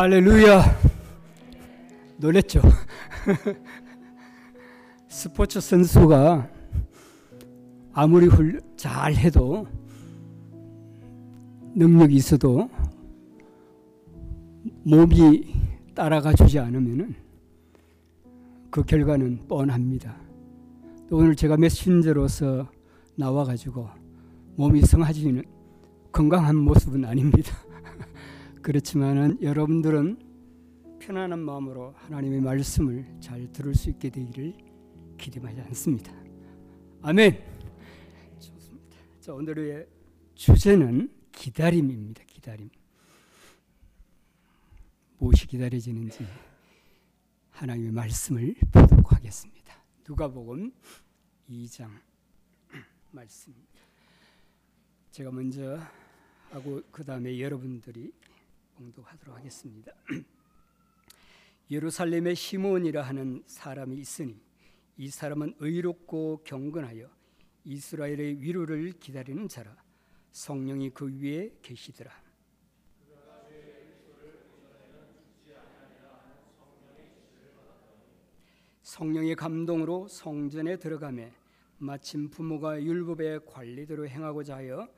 할렐루야. 놀랬죠? 스포츠 선수가 아무리 훌, 잘 해도 능력이 있어도 몸이 따라가 주지 않으면은 그 결과는 뻔합니다. 또 오늘 제가 메신저로서 나와 가지고 몸이 성하지는 건강한 모습은 아닙니다. 그렇지만은 여러분들은 편안한 마음으로 하나님의 말씀을 잘 들을 수 있게 되기를 기대하지 않습니다. 아멘. 좋습니다. 자, 오늘의 주제는 기다림입니다. 기다림. 무엇이 기다려지는지 하나님의 말씀을 보도록 하겠습니다. 누가복음 2장 말씀입니다. 제가 먼저 하고 그 다음에 여러분들이 공독하도록 하겠습니다. 예루살렘에 시몬이라 하는 사람이 있으니 이 사람은 의롭고 경건하여 이스라엘의 위로를 기다리는 자라 성령이 그 위에 계시더라. 성령의 감동으로 성전에 들어가매 마침 부모가 율법의 관리대로 행하고자 하여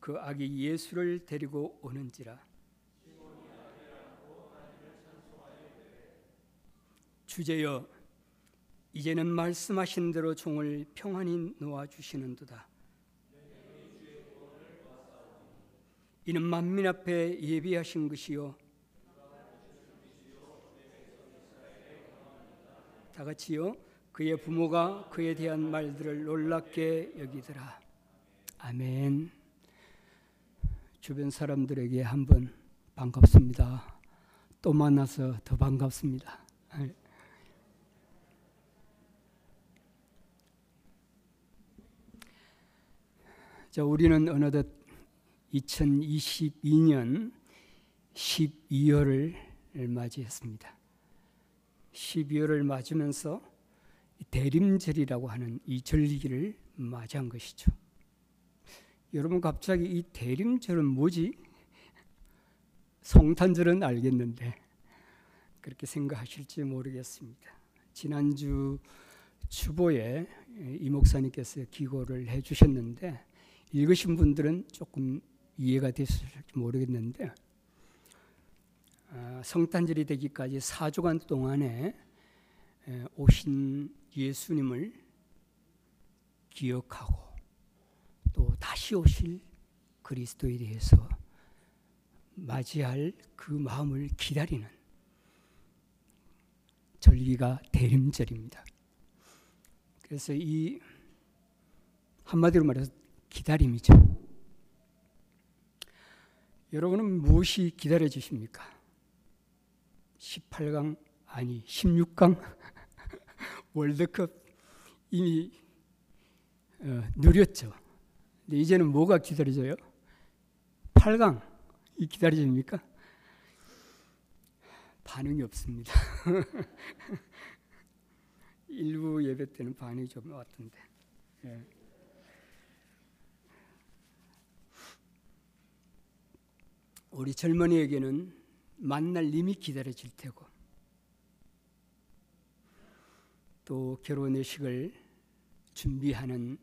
그 아기 예수를 데리고 오는지라 주제여 이제는 말씀하신 대로 종을 평안히 놓아 주시는도다. 이는 만민 앞에 예비하신 것이요 다 같이요 그의 부모가 그에 대한 말들을 놀랍게 여기더라. 아멘. 주변 사람들에게 한번 반갑습니다. 또 만나서 더 반갑습니다. 자, 우리는 어느덧 2022년 12월을 맞이했습니다. 12월을 맞으면서 대림절이라고 하는 이 절기를 맞이한 것이죠. 여러분 갑자기 이 대림절은 뭐지? 성탄절은 알겠는데 그렇게 생각하실지 모르겠습니다. 지난주 주보에 이 목사님께서 기고를 해주셨는데 읽으신 분들은 조금 이해가 됐을지 모르겠는데 아, 성탄절이 되기까지 4주간 동안에 오신 예수님을 기억하고 또 다시 오실 그리스도에 대해서 맞이할 그 마음을 기다리는 절기가 대림절입니다. 그래서 이 한마디로 말해서 기다림이죠. 여러분은 무엇이 기다려 주십니까? 18강 아니 16강 월드컵 이미 어, 누렸죠. 근데 이제는 뭐가 기다려져요? 8강 이 기다려집니까? 반응이 없습니다. 일부 예배 때는 반응이 좀 왔던데. 예. 우리 젊은이에게는 만날 님이 기다려질 테고 또 결혼 의식을 준비하는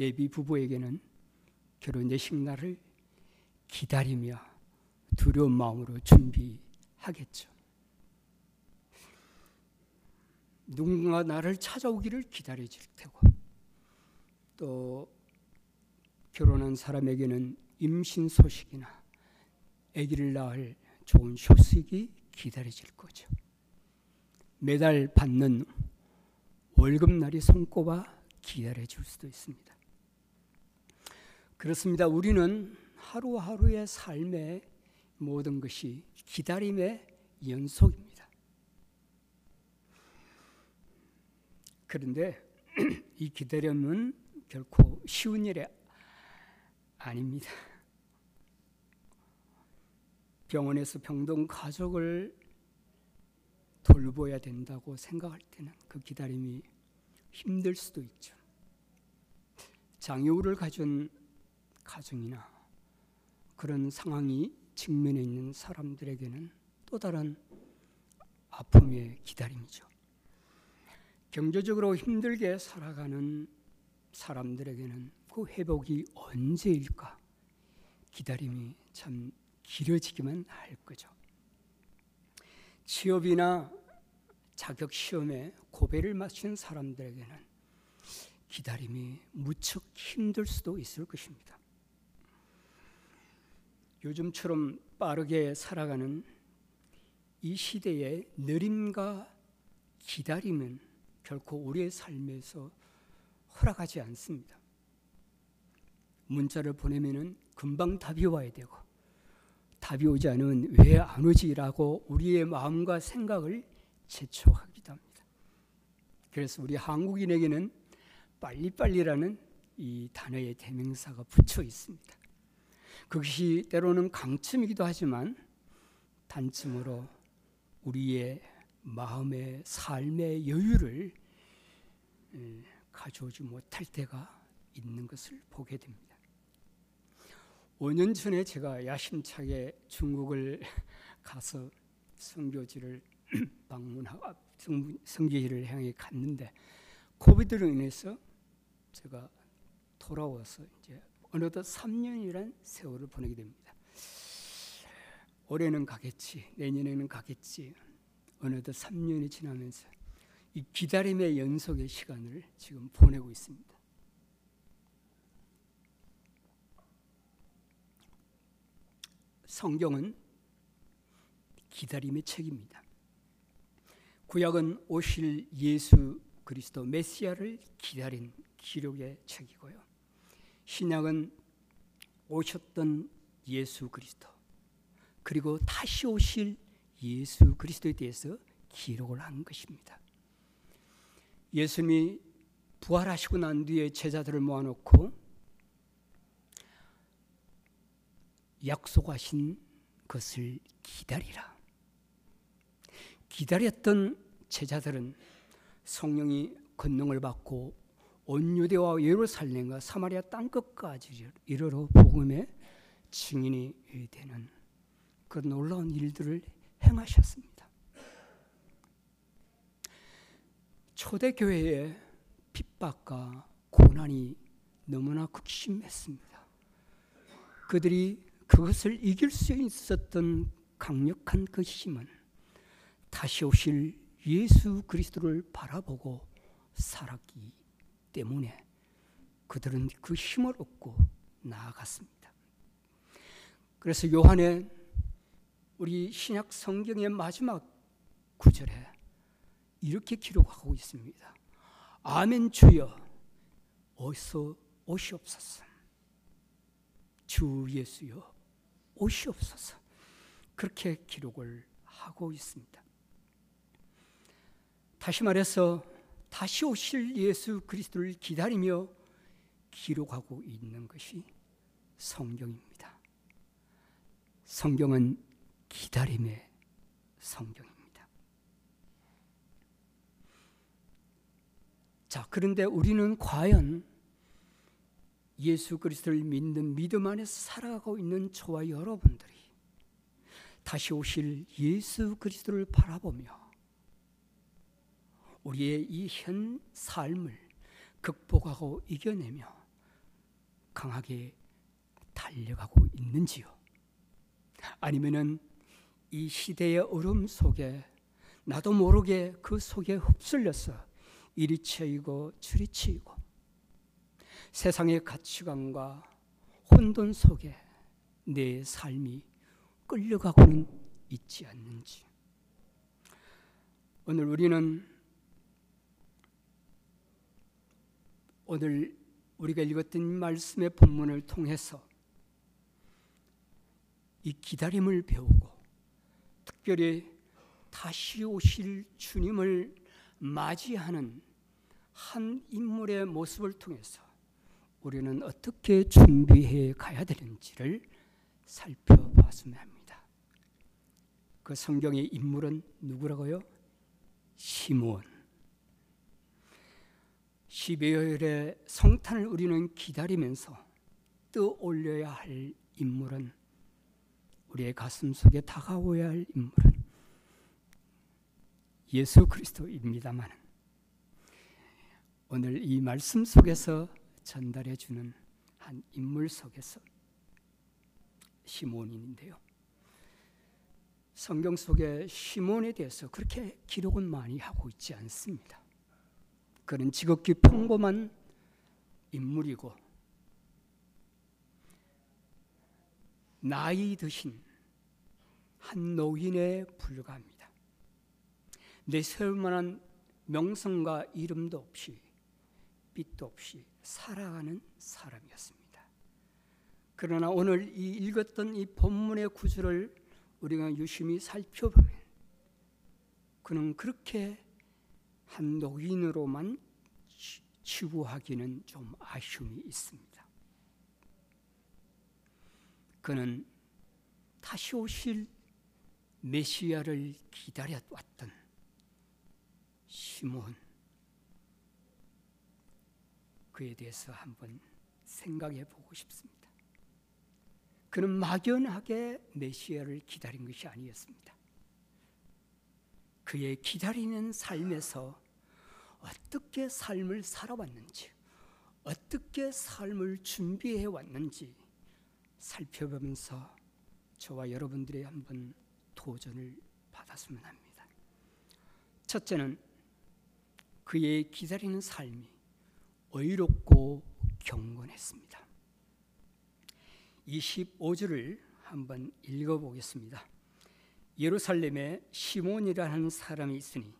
예비 부부에게는 결혼 의식 날을 기다리며 두려운 마음으로 준비하겠죠. 누군가 나를 찾아오기를 기다려질 테고 또 결혼한 사람에게는 임신 소식이나 아기를 낳을 좋은 소식이 기다려질 거죠. 매달 받는 월급날이 손꼽아 기다려질 수도 있습니다. 그렇습니다. 우리는 하루하루의 삶의 모든 것이 기다림의 연속입니다. 그런데 이 기다림은 결코 쉬운 일이 아닙니다. 병원에서 병동 가족을 돌보아야 된다고 생각할 때는 그 기다림이 힘들 수도 있죠. 장애우를 가진 가정이나 그런 상황이 직면해 있는 사람들에게는 또 다른 아픔의 기다림이죠. 경제적으로 힘들게 살아가는 사람들에게는 그 회복이 언제일까? 기다림이 참 길어지기만 할 거죠. 취업이나 자격 시험에 고배를 맞춘 사람들에게는 기다림이 무척 힘들 수도 있을 것입니다. 요즘처럼 빠르게 살아가는 이 시대의 느림과 기다림은 결코 우리의 삶에서 허락하지 않습니다. 문자를 보내면은 금방 답이 와야 되고 답이 오지 않으면 왜 안 오지라고 우리의 마음과 생각을 재촉하기도 합니다. 그래서 우리 한국인에게는 빨리빨리라는 이 단어의 대명사가 붙여 있습니다. 그것이 때로는 강점이기도 하지만 단점으로 우리의 마음의 삶의 여유를 가져오지 못할 때가 있는 것을 보게 됩니다. 5년 전에 제가 야심차게 중국을 가서 성교지를 방문하고 성교지를 향해 갔는데 코비드로 인해서 제가 돌아와서 이제 어느덧 3년이란 세월을 보내게 됩니다. 올해는 가겠지, 내년에는 가겠지. 어느덧 3년이 지나면서 이 기다림의 연속의 시간을 지금 보내고 있습니다. 성경은 기다림의 책입니다. 구약은 오실 예수 그리스도 메시아를 기다린 기록의 책이고요. 신약은 오셨던 예수 그리스도 그리고 다시 오실 예수 그리스도에 대해서 기록을 한 것입니다. 예수님이 부활하시고 난 뒤에 제자들을 모아놓고 약속하신 것을 기다리라. 기다렸던 제자들은 성령이 권능을 받고 온 유대와 예루살렘과 사마리아 땅 끝까지 이르러 복음의 증인이 되는 그 놀라운 일들을 행하셨습니다. 초대교회의 핍박과 고난이 너무나 극심했습니다. 그들이 그것을 이길 수 있었던 강력한 그 힘은 다시 오실 예수 그리스도를 바라보고 살았기 때문에 그들은 그 힘을 얻고 나아갔습니다. 그래서 요한의 우리 신약 성경의 마지막 구절에 이렇게 기록하고 있습니다. 아멘 주여 어서 오시옵소서. 주 예수여 오시옵소서. 그렇게 기록을 하고 있습니다. 다시 말해서 다시 오실 예수 그리스도를 기다리며 기록하고 있는 것이 성경입니다. 성경은 기다림의 성경입니다. 자, 그런데 우리는 과연 예수 그리스도를 믿는 믿음 안에서 살아가고 있는 저와 여러분들이 다시 오실 예수 그리스도를 바라보며 우리의 이 현 삶을 극복하고 이겨내며 강하게 달려가고 있는지요? 아니면은 이 시대의 어려움 속에 나도 모르게 그 속에 흡쓸려서 이리 치이고 저리 치이고 세상의 가치관과 혼돈 속에 내 삶이 끌려가고는 있지 않는지. 오늘 우리는 오늘 우리가 읽었던 말씀의 본문을 통해서 이 기다림을 배우고 특별히 다시 오실 주님을 맞이하는 한 인물의 모습을 통해서 우리는 어떻게 준비해 가야 되는지를 살펴봤으면 합니다. 그 성경의 인물은 누구라고요? 시므온. 12월의 성탄을 우리는 기다리면서 떠올려야 할 인물은 우리의 가슴 속에 다가오야 할 인물은 예수 그리스도입니다만 오늘 이 말씀 속에서 전달해 주는 한 인물 속에서 시몬인데요. 성경 속에 시몬에 대해서 그렇게 기록은 많이 하고 있지 않습니다. 그는 지극히 평범한 인물이고 나이 드신 한 노인에 불과합니다. 내세울 만한 명성과 이름도 없이 빛도 없이 살아가는 사람이었습니다. 그러나 오늘 이 읽었던 이 본문의 구절을 우리가 유심히 살펴보면 그는 그렇게 한 노인으로만 치부하기는 좀 아쉬움이 있습니다. 그는 다시 오실 메시아를 기다려왔던 시몬 그에 대해서 한번 생각해 보고 싶습니다. 그는 막연하게 메시아를 기다린 것이 아니었습니다. 그의 기다리는 삶에서 어떻게 삶을 살아왔는지, 어떻게 삶을 준비해 왔는지 살펴보면서 저와 여러분들의 한번 도전을 받았으면 합니다. 첫째는 그의 기다리는 삶이 의롭고 경건했습니다. 25절을 한번 읽어보겠습니다. 예루살렘에 시몬이라는 사람이 있으니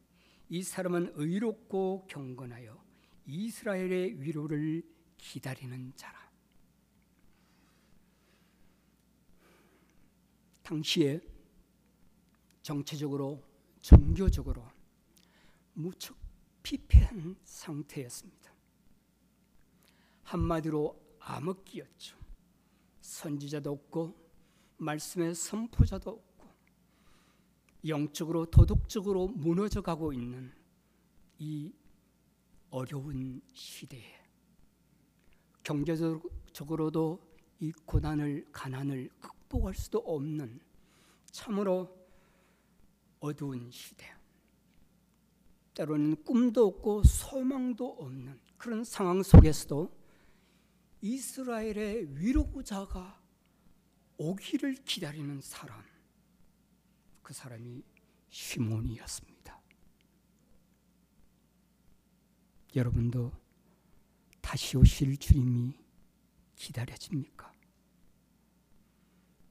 이 사람은 의롭고 경건하여 이스라엘의 위로를 기다리는 자라. 당시에 정치적으로 종교적으로 무척 피폐한 상태였습니다. 한마디로 암흑기였죠. 선지자도 없고 말씀의 선포자도 없고 영적으로 도덕적으로 무너져 가고 있는 이 어려운 시대에 경제적으로도 이 고난을 가난을 극복할 수도 없는 참으로 어두운 시대. 때로는 꿈도 없고 소망도 없는 그런 상황 속에서도 이스라엘의 위로자가 오기를 기다리는 사람, 그 사람이 시몬이었습니다. 여러분도 다시 오실 주님이 기다려집니까?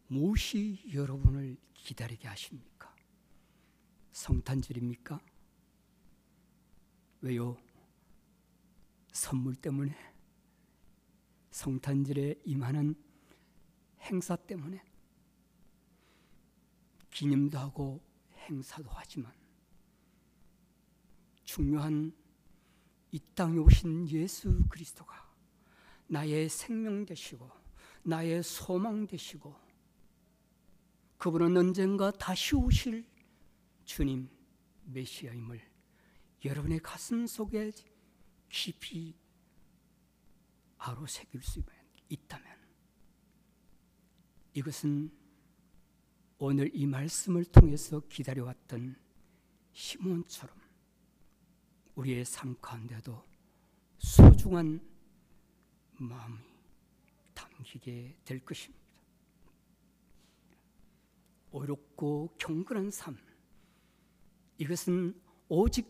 무엇이 여러분을 기다리게 하십니까? 성탄절입니까? 왜요? 선물 때문에? 성탄절에 임하는 행사 때문에 기념도 하고 행사도 하지만 중요한 이 땅에 오신 예수 그리스도가 나의 생명 되시고 나의 소망 되시고 그분은 언젠가 다시 오실 주님 메시아임을 여러분의 가슴 속에 깊이 바로 새길 수 있다면 이것은 오늘 이 말씀을 통해서 기다려왔던 시몬처럼 우리의 삶 가운데도 소중한 마음이 담기게 될 것입니다. 어렵고 경건한 삶 이것은 오직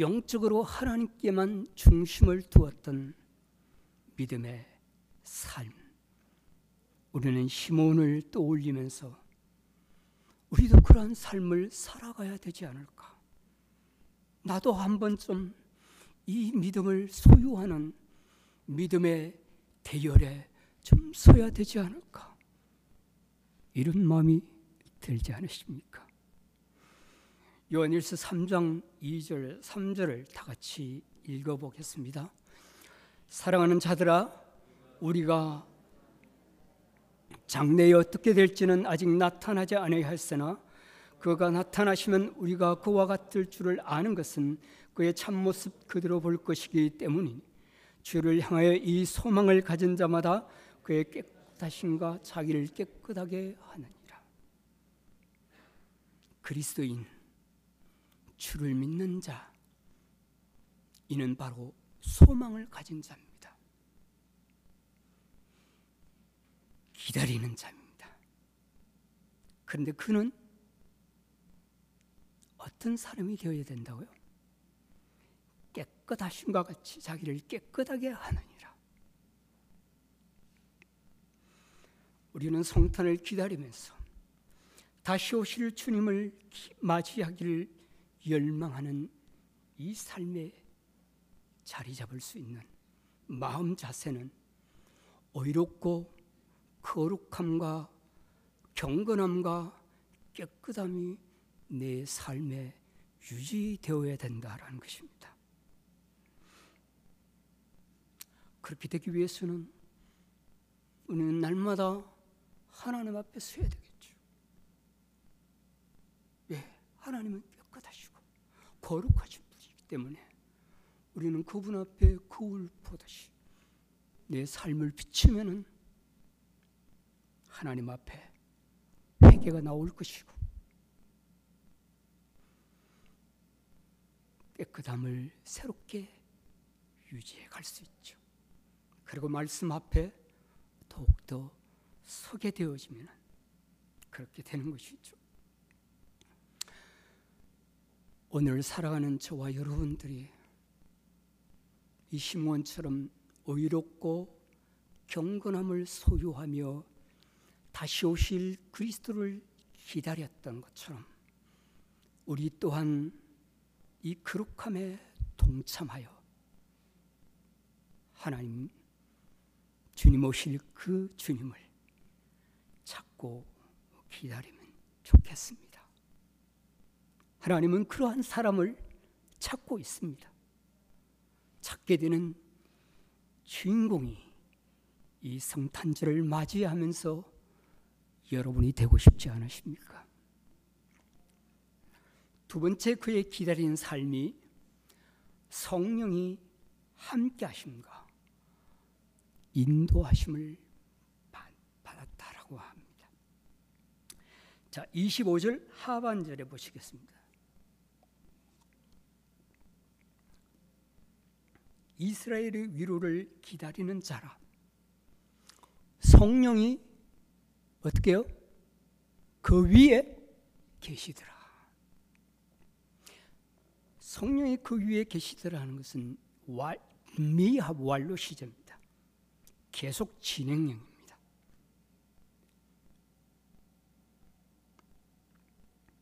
영적으로 하나님께만 중심을 두었던 믿음의 삶. 우리는 시몬을 떠올리면서 우리도 그러한 삶을 살아가야 되지 않을까? 나도 한 번쯤 이 믿음을 소유하는 믿음의 대열에 좀 서야 되지 않을까? 이런 마음이 들지 않으십니까? 요한일서 3장 2절 3절을 다 같이 읽어보겠습니다. 사랑하는 자들아, 우리가 장래에 어떻게 될지는 아직 나타나지 아니하였으나 그가 나타나시면 우리가 그와 같을 줄을 아는 것은 그의 참모습 그대로 볼 것이기 때문이니 주를 향하여 이 소망을 가진 자마다 그의 깨끗하심과 자기를 깨끗하게 하느니라. 그리스도인 주를 믿는 자, 이는 바로 소망을 가진 자입니다. 기다리는 자입니다. 그런데 그는 어떤 사람이 되어야 된다고요? 깨끗하심과 같이 자기를 깨끗하게 하느니라. 우리는 성탄을 기다리면서 다시 오실 주님을 맞이하기를 열망하는 이 삶에 자리 잡을 수 있는 마음 자세는 의롭고 거룩함과 경건함과 깨끗함이 내 삶에 유지되어야 된다라는 것입니다. 그렇게 되기 위해서는 우리는 날마다 하나님 앞에 서야 되겠죠. 예, 하나님은 깨끗하시고 거룩하신 분이기 때문에 우리는 그분 앞에 거울 보듯이 내 삶을 비추면은 하나님 앞에 회개가 나올 것이고 깨끗함을 새롭게 유지해 갈 수 있죠. 그리고 말씀 앞에 더욱더 서게 되어지면 그렇게 되는 것이죠. 오늘 살아가는 저와 여러분들이 이 시몬처럼 의롭고 경건함을 소유하며 다시 오실 그리스도를 기다렸던 것처럼 우리 또한 이 거룩함에 동참하여 하나님 주님 오실 그 주님을 찾고 기다리면 좋겠습니다. 하나님은 그러한 사람을 찾고 있습니다. 찾게 되는 주인공이 이 성탄절을 맞이하면서 여러분이 되고 싶지 않으십니까? 두 번째 그의 기다리는 삶이 성령이 함께 하심과 인도하심을 받았다라고 합니다. 자, 25절 하반절에 보시겠습니다. 이스라엘의 위로를 기다리는 자라. 성령이 어떻게요? 그 위에 계시더라. 성령이 그 위에 계시더라 하는 것은 왈, 미합 완료 시제입니다. 계속 진행형입니다.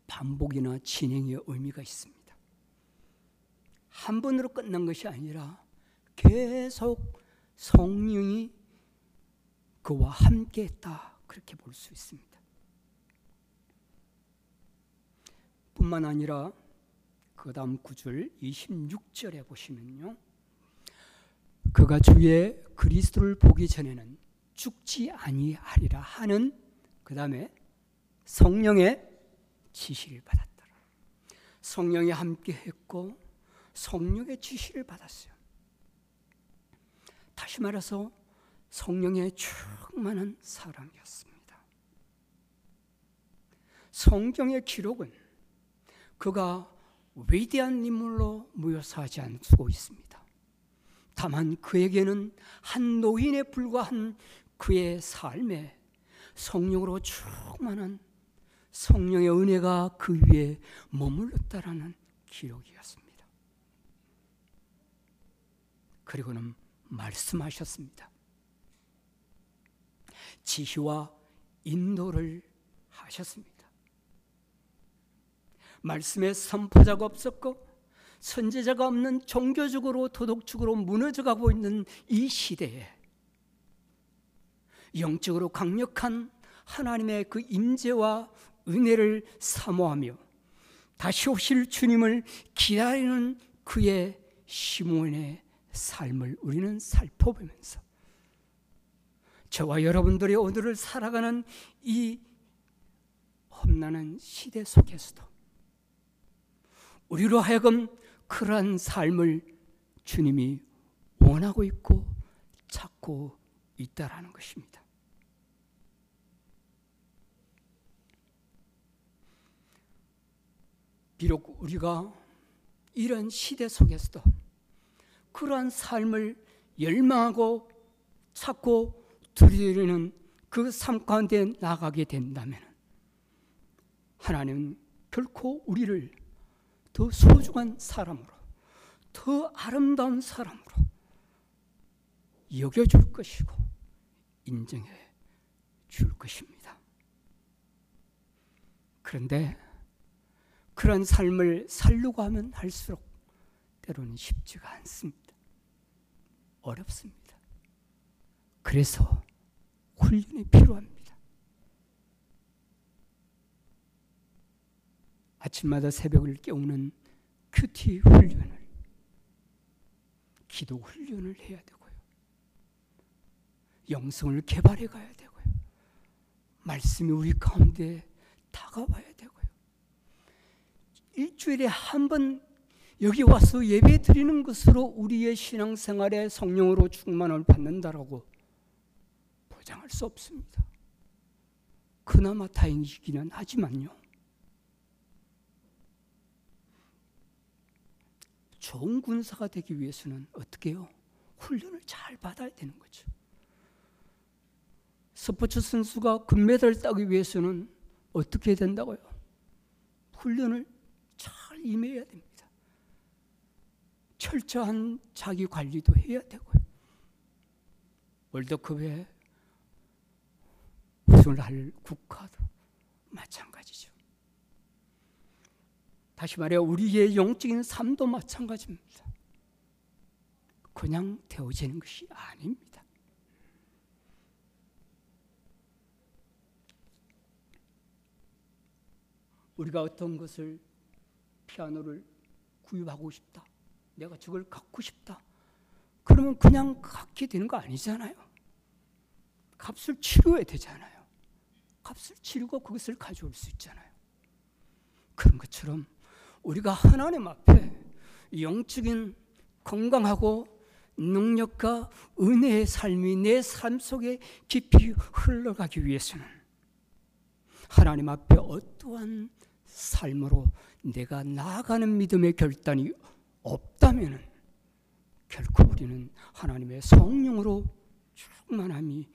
반복이나 진행의 의미가 있습니다. 한 번으로 끝난 것이 아니라 계속 성령이 그와 함께 했다. 그렇게 볼 수 있습니다. 뿐만 아니라 그 다음 구절 26절에 보시면요. 그가 주의 그리스도를 보기 전에는 죽지 아니하리라 하는 그 다음에 성령의 지시를 받았더라. 성령이 함께 했고 성령의 지시를 받았어요. 다시 말해서 성령의 충만한 사람이었습니다. 성경의 기록은 그가 위대한 인물로 무효사하지 않고 있습니다. 다만 그에게는 한 노인에 불과한 그의 삶에 성령으로 충만한 성령의 은혜가 그 위에 머물렀다라는 기록이었습니다. 그리고는 말씀하셨습니다. 지시와 인도를 하셨습니다. 말씀에 선포자가 없었고 선제자가 없는 종교적으로 도덕적으로 무너져 가고 있는 이 시대에 영적으로 강력한 하나님의 그 임재와 은혜를 사모하며 다시 오실 주님을 기다리는 그의 시몬의 삶을 우리는 살펴보면서 저와 여러분들이 오늘을 살아가는 이 험난한 시대 속에서도 우리로 하여금 그러한 삶을 주님이 원하고 있고 찾고 있다라는 것입니다. 비록 우리가 이런 시대 속에서도 그러한 삶을 열망하고 찾고 두리는 그 삶 가운데 나가게 된다면 하나님은 결코 우리를 더 소중한 사람으로 더 아름다운 사람으로 여겨줄 것이고 인정해 줄 것입니다. 그런데 그런 삶을 살려고 하면 할수록 때로는 쉽지가 않습니다. 어렵습니다. 그래서 훈련이 필요합니다. 아침마다 새벽을 깨우는 큐티 훈련을 기도 훈련을 해야 되고요. 영성을 개발해 가야 되고요. 말씀이 우리 가운데 다가와야 되고요. 일주일에 한 번 여기 와서 예배 드리는 것으로 우리의 신앙생활에 성령으로 충만을 받는다라고 보장할 수 없습니다. 그나마 다행이기는 하지만요. 좋은 군사가 되기 위해서는 어떻게 해요? 훈련을 잘 받아야 되는 거죠. 스포츠 선수가 금메달을 따기 위해서는 어떻게 된다고요? 훈련을 잘 임해야 됩니다. 철저한 자기 관리도 해야 되고요. 월드컵에 우승을 할 국가도 마찬가지죠. 다시 말해 우리의 영적인 삶도 마찬가지입니다. 그냥 되어지는 것이 아닙니다. 우리가 어떤 것을 피아노를 구입하고 싶다. 내가 저걸 갖고 싶다. 그러면 그냥 갖게 되는 거 아니잖아요. 값을 치료해야 되잖아요. 값을 치르고 그것을 가져올 수 있잖아요. 그런 것처럼 우리가 하나님 앞에 영적인 건강하고 능력과 은혜의 삶이 내 삶 속에 깊이 흘러가기 위해서는 하나님 앞에 어떠한 삶으로 내가 나아가는 믿음의 결단이 없다면 결코 우리는 하나님의 성령으로 충만함이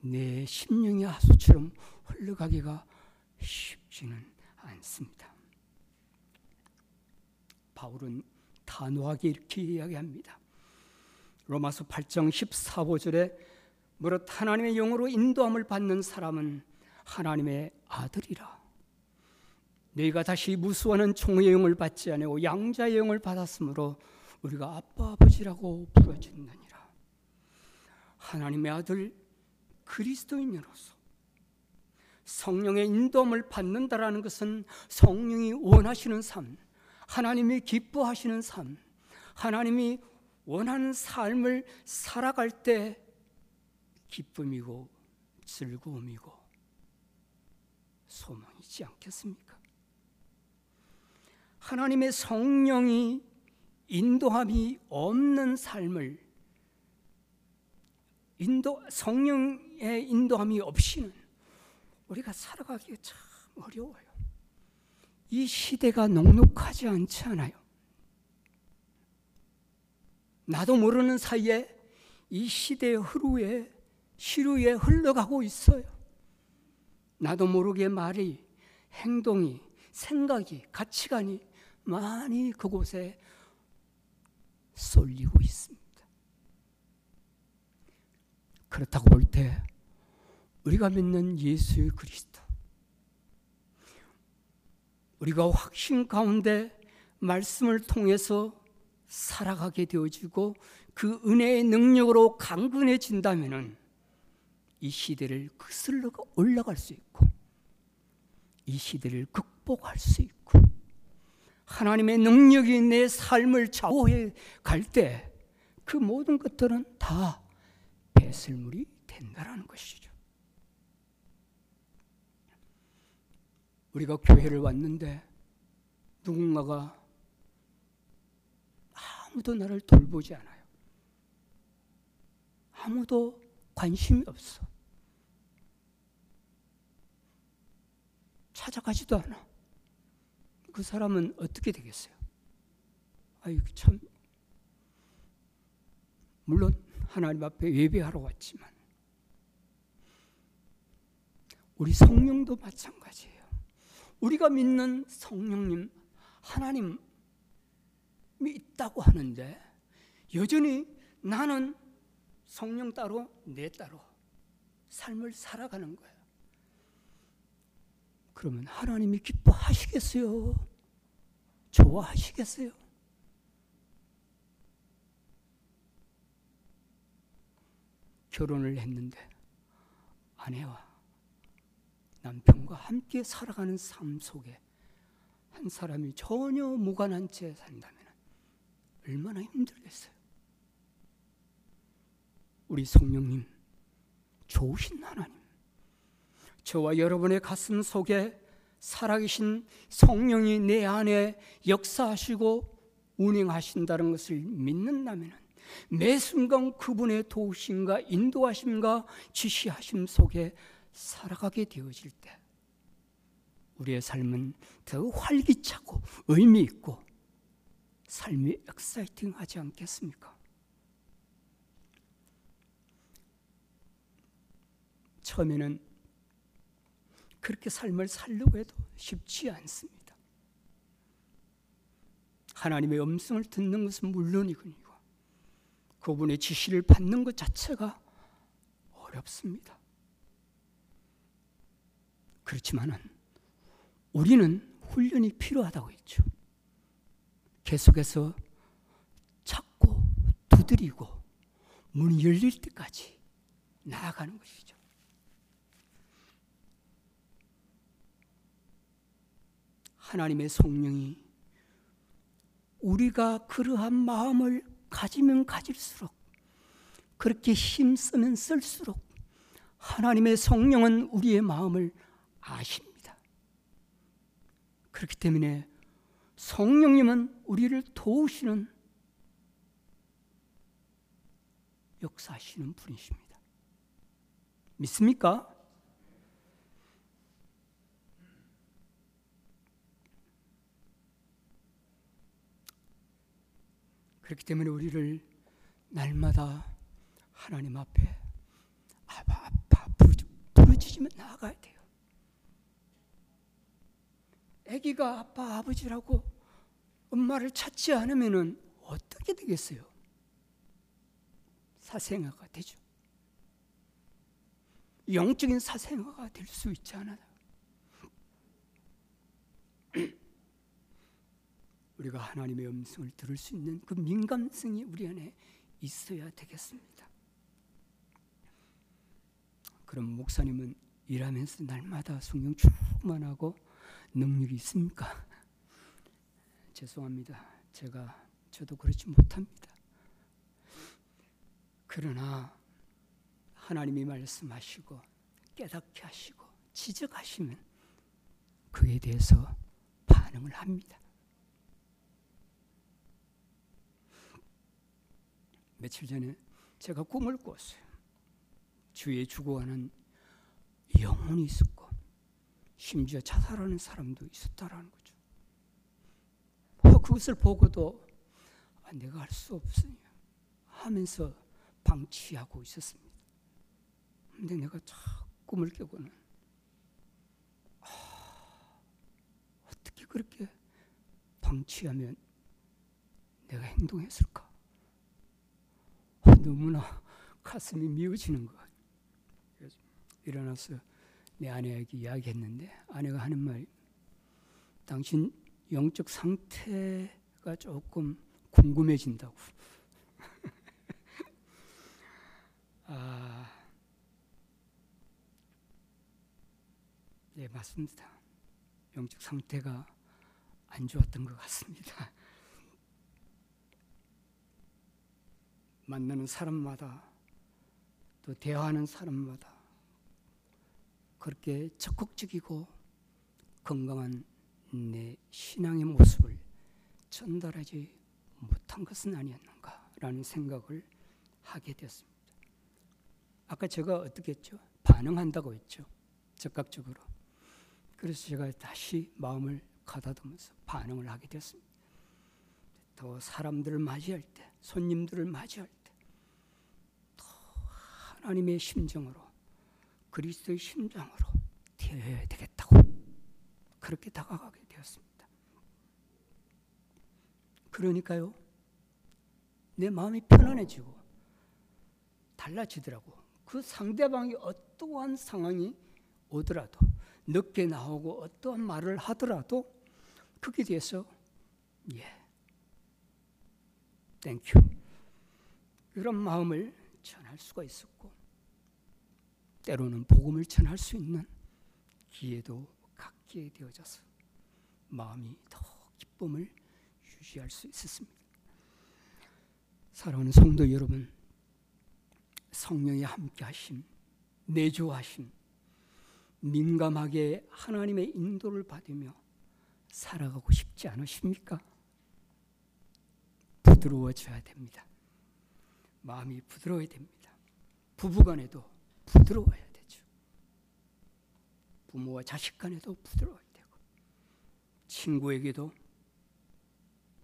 내 심령의 하수처럼 흘러가기가 쉽지는 않습니다. 바울은 단호하게 이렇게 이야기합니다. 로마서 8장 14절에 무릇 하나님의 영으로 인도함을 받는 사람은 하나님의 아들이라. 너희가 다시 무수하는 총의 영을 받지 아니고 양자의 영을 받았으므로 우리가 아빠 아버지라고 부르짖느니라. 하나님의 아들 그리스도인으로서 성령의 인도함을 받는다라는 것은 성령이 원하시는 삶, 하나님이 기뻐하시는 삶, 하나님이 원하는 삶을 살아갈 때 기쁨이고 즐거움이고 소망이지 않겠습니까? 하나님의 성령이 인도함이 없는 삶을 인도 성령의 인도함이 없이는 우리가 살아가기가 참 어려워요. 이 시대가 녹록하지 않지 않아요. 나도 모르는 사이에 이 시대의 흐루에 시루에 흘러가고 있어요. 나도 모르게 말이, 행동이, 생각이, 가치관이 많이 그곳에 쏠리고 있습니다. 그렇다고 볼 때 우리가 믿는 예수 그리스도 우리가 확신 가운데 말씀을 통해서 살아가게 되어지고 그 은혜의 능력으로 강건해진다면이 시대를 거슬러 올라갈 수 있고 이 시대를 극복할 수 있고 하나님의 능력이 내 삶을 좌우해 갈 때 그 모든 것들은 다 배설물이 된다라는 것이죠. 우리가 교회를 왔는데 누군가가 아무도 나를 돌보지 않아요. 아무도 관심이 없어. 찾아가지도 않아. 그 사람은 어떻게 되겠어요? 아이 참 물론 하나님 앞에 예배하러 왔지만 우리 성령도 마찬가지예요. 우리가 믿는 성령님 하나님이 있다고 하는데 여전히 나는 성령 따로 내 따로 삶을 살아가는 거예요. 그러면 하나님이 기뻐하시겠어요? 좋아하시겠어요? 결혼을 했는데 아내와 남편과 함께 살아가는 삶 속에 한 사람이 전혀 무관한 채 산다면 얼마나 힘들겠어요. 우리 성령님, 좋으신 하나님, 저와 여러분의 가슴 속에 살아계신 성령이 내 안에 역사하시고 운행하신다는 것을 믿는다면 매 순간 그분의 도우심과 인도하심과 지시하심 속에 살아가게 되어질 때 우리의 삶은 더 활기차고 의미 있고 삶이 exciting 하지 않겠습니까? 처음에는 그렇게 삶을 살려고 해도 쉽지 않습니다. 하나님의 음성을 듣는 것은 물론이군요. 그분의 지시를 받는 것 자체가 어렵습니다. 그렇지만은 우리는 훈련이 필요하다고 했죠. 계속해서 찾고 두드리고 문이 열릴 때까지 나아가는 것이죠. 하나님의 성령이 우리가 그러한 마음을 가지면 가질수록 그렇게 힘쓰면 쓸수록 하나님의 성령은 우리의 마음을 아십니다. 그렇기 때문에 성령님은 우리를 도우시는 역사하시는 분이십니다. 믿습니까? 그렇기 때문에 우리를 날마다 하나님 앞에 아바 아빠 부르짖으며 나아가야 돼요. 아기가 아빠 아버지라고 엄마를 찾지 않으면 어떻게 되겠어요? 사생아가 되죠. 영적인 사생아가 될 수 있지 않아요. 우리가 하나님의 음성을 들을 수 있는 그 민감성이 우리 안에 있어야 되겠습니다. 그럼 목사님은 일하면서 날마다 성령 충만하고 능력이 있습니까? 죄송합니다. 제가 저도 그렇지 못합니다. 그러나 하나님이 말씀하시고 깨닫게 하시고 지적하시면 그에 대해서 반응을 합니다. 며칠 전에 제가 꿈을 꿨어요. 주에 죽어가는 영혼이 있었고 심지어 자살하는 사람도 있었다라는 거죠. 어, 그것을 보고도 아, 내가 할 수 없으냐 하면서 방치하고 있었습니다. 근데 내가 자 꿈을 깨고는 아, 어떻게 그렇게 방치하면 내가 행동했을까? 너무나 가슴이 미어지는 것. 일어나서 내 아내에게 이야기했는데 아내가 하는 말, 당신 영적 상태가 조금 궁금해진다고. 아, 네 맞습니다. 영적 상태가 안 좋았던 것 같습니다. 만나는 사람마다 또 대화하는 사람마다 그렇게 적극적이고 건강한 내 신앙의 모습을 전달하지 못한 것은 아니었는가라는 생각을 하게 되었습니다. 아까 제가 어떻게 했죠? 반응한다고 했죠. 적극적으로. 그래서 제가 다시 마음을 가다듬어서 반응을 하게 됐습니다. 더 사람들을 맞이할 때, 손님들을 맞이할 때, 더 하나님의 심정으로, 그리스도의 심정으로 되어야 되겠다고 그렇게 다가가게 되었습니다. 그러니까요, 내 마음이 편안해지고 달라지더라고. 그 상대방이 어떠한 상황이 오더라도 늦게 나오고 어떠한 말을 하더라도 그에 대해서 예, thank you 이런 마음을 전할 수가 있었고 때로는 복음을 전할 수 있는 기회도 갖게 되어져서 마음이 더 기쁨을 유지할 수 있었습니다. 사랑하는 성도 여러분, 성령의 함께 하심, 내조하심, 민감하게 하나님의 인도를 받으며 살아가고 싶지 않으십니까? 부드러워져야 됩니다. 마음이 부드러워야 됩니다. 부부간에도 부드러워야 되죠. 부모와 자식 간에도 부드러워야 되고, 친구에게도,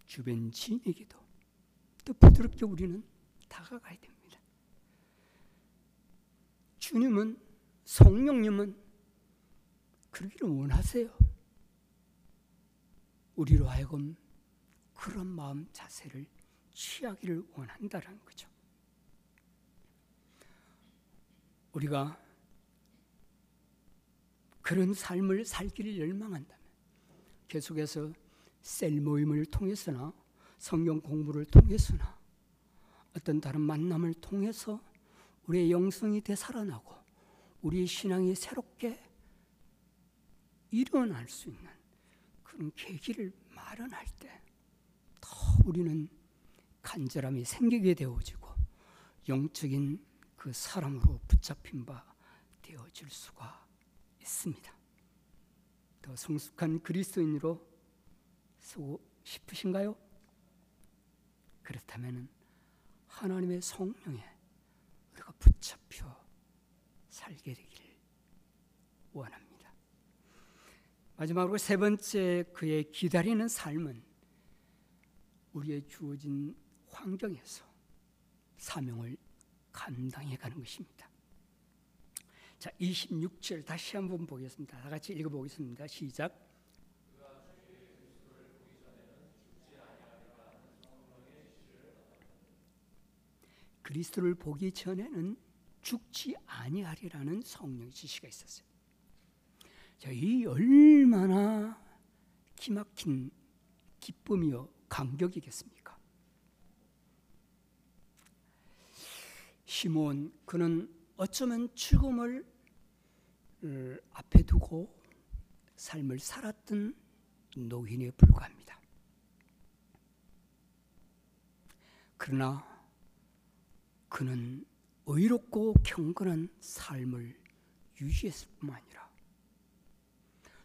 주변 지인에게도 또 부드럽게 우리는 다가가야 됩니다. 주님은, 성령님은 그러기를 원하세요. 우리로 하여금 그런 마음 자세를 취하기를 원한다는 거죠. 우리가 그런 삶을 살기를 열망한다면 계속해서 셀 모임을 통해서나 성경 공부를 통해서나 어떤 다른 만남을 통해서 우리의 영성이 되살아나고 우리의 신앙이 새롭게 일어날 수 있는 그런 계기를 마련할 때 더 우리는 간절함이 생기게 되어지고 영적인 그 사람으로 붙잡힌 바 되어질 수가 있습니다. 더 성숙한 그리스도인으로 서고 싶으신가요? 그렇다면 하나님의 성령에 우리가 붙잡혀 살게 되기를 원합니다. 마지막으로 세 번째 그의 기다리는 삶은 우리의 주어진 환경에서 사명을 감당해 가는 것입니다. 자, 26절 다시 한번 보겠습니다. 다 같이 읽어 보겠습니다. 시작. 그리스도를 보기 전에는 죽지 아니하리라는 성령의 지시가 있었어요. 자, 이 얼마나 기막힌 기쁨이요 감격이겠습니까? 시몬 그는 어쩌면 죽음을 어, 앞에 두고 삶을 살았던 노인에 불과합니다. 그러나 그는 의롭고 경건한 삶을 유지했을 뿐만 아니라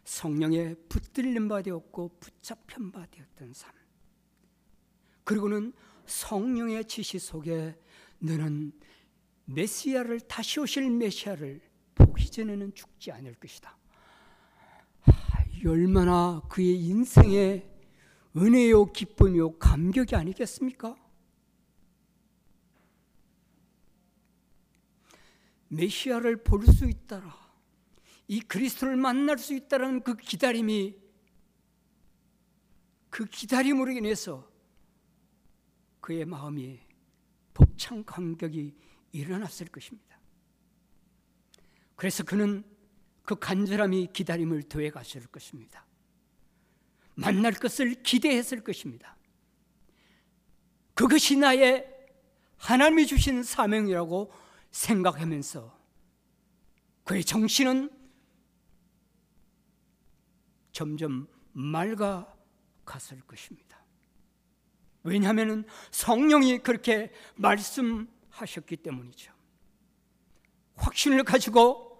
성령에 붙들린 바 되었고 붙잡힌 바 되었던 삶. 그리고는 성령의 지시 속에 너는 메시아를 다시 오실 메시아를 보기 전에는 죽지 않을 것이다. 얼마나 그의 인생의 은혜요 기쁨이요 감격이 아니겠습니까? 메시아를 볼 수 있다라 이 그리스도를 만날 수 있다라는 그 기다림이 그 기다림으로 인해서 그의 마음이 벅찬 감격이 일어났을 것입니다. 그래서 그는 그 간절함이 기다림을 더해 갔을 것입니다. 만날 것을 기대했을 것입니다. 그것이 나의 하나님이 주신 사명이라고 생각하면서 그의 정신은 점점 맑아 갔을 것입니다. 왜냐하면 성령이 그렇게 말씀 하셨기 때문이죠. 확신을 가지고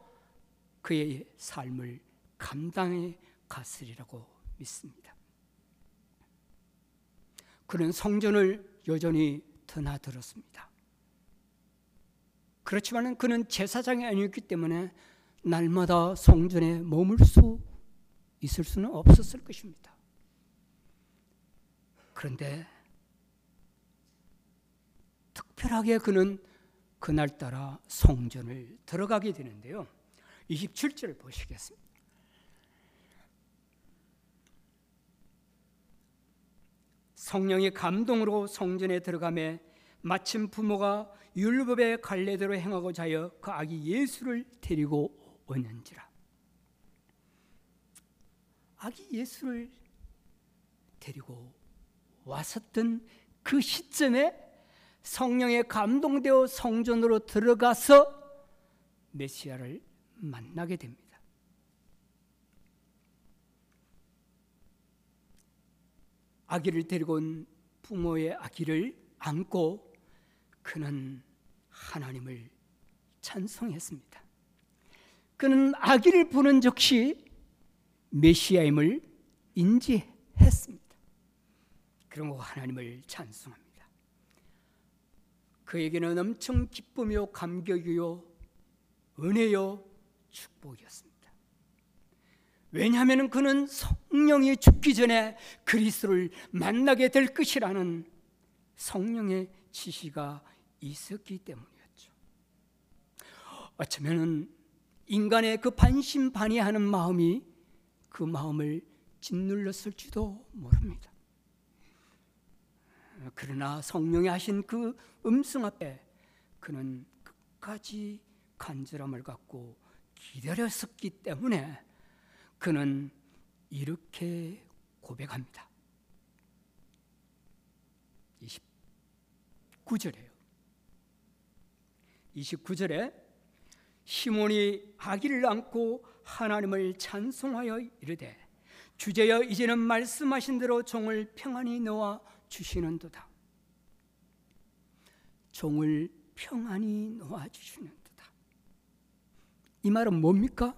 그의 삶을 감당해 갔으리라고 믿습니다. 그는 성전을 여전히 드나들었습니다. 그렇지만 그는 제사장이 아니었기 때문에 날마다 성전에 머물 수 있을 수는 없었을 것입니다. 그런데 특별하게 그는 그날따라 성전을 들어가게 되는데요. 27절 보시겠습니다. 성령의 감동으로 성전에 들어가매 마침 부모가 율법의 관례대로 행하고자 하여 그 아기 예수를 데리고 오는지라. 아기 예수를 데리고 왔었던 그 시점에 성령에 감동되어 성전으로 들어가서 메시아를 만나게 됩니다. 아기를 데리고 온 부모의 아기를 안고 그는 하나님을 찬송했습니다. 그는 아기를 보는 즉시 메시아임을 인지했습니다. 그러고 하나님을 찬송합니다. 그에게는 엄청 기쁨이요 감격이요 은혜요 축복이었습니다. 왜냐하면 그는 성령이 죽기 전에 그리스도를 만나게 될 것이라는 성령의 지시가 있었기 때문이었죠. 어쩌면 인간의 그 반신반의하는 마음이 그 마음을 짓눌렀을지도 모릅니다. 그러나 성령이 하신 그 음성 앞에 그는 끝까지 간절함을 갖고 기다렸었기 때문에 그는 이렇게 고백합니다. 29절에요. 29절에 시몬이 아기를 안고 하나님을 찬송하여 이르되 주제여 이제는 말씀하신 대로 종을 평안히 놓아 주시는도다. 종을 평안히 놓아 주시는도다. 이 말은 뭡니까?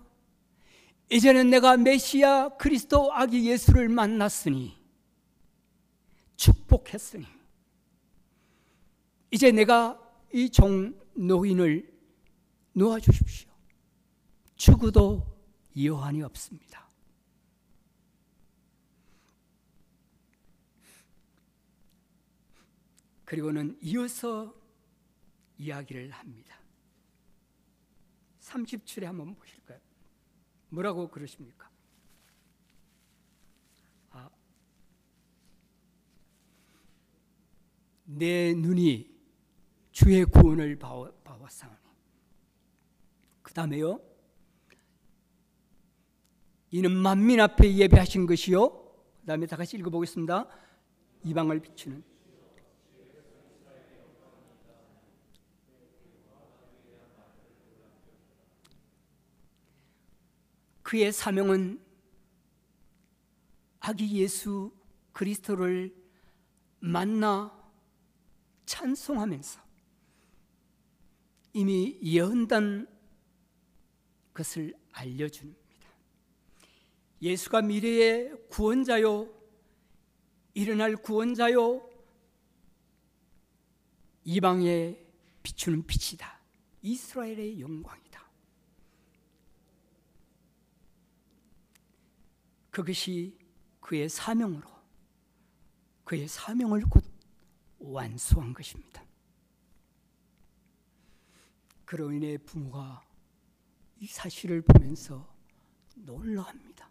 이제는 내가 메시아 그리스도 아기 예수를 만났으니 축복했으니 이제 내가 이 종 노인을 놓아 주십시오. 죽어도 여한이 없습니다. 그리고는 이어서 이야기를 합니다. 30줄에 한번 보실까요? 뭐라고 그러십니까? 아, 내 눈이 주의 구원을 봐왔사오니 그 다음에요 이는 만민 앞에 예배하신 것이요 그 다음에 다 같이 읽어보겠습니다 이방을 비추는 그의 사명은 아기 예수 그리스도를 만나 찬송하면서 이미 예언된 것을 알려줍니다. 예수가 미래의 구원자요, 일어날 구원자요, 이방에 비추는 빛이다. 이스라엘의 영광이다. 그것이 그의 사명으로 그의 사명을 곧 완수한 것입니다. 그로 인해 부모가 이 사실을 보면서 놀라합니다.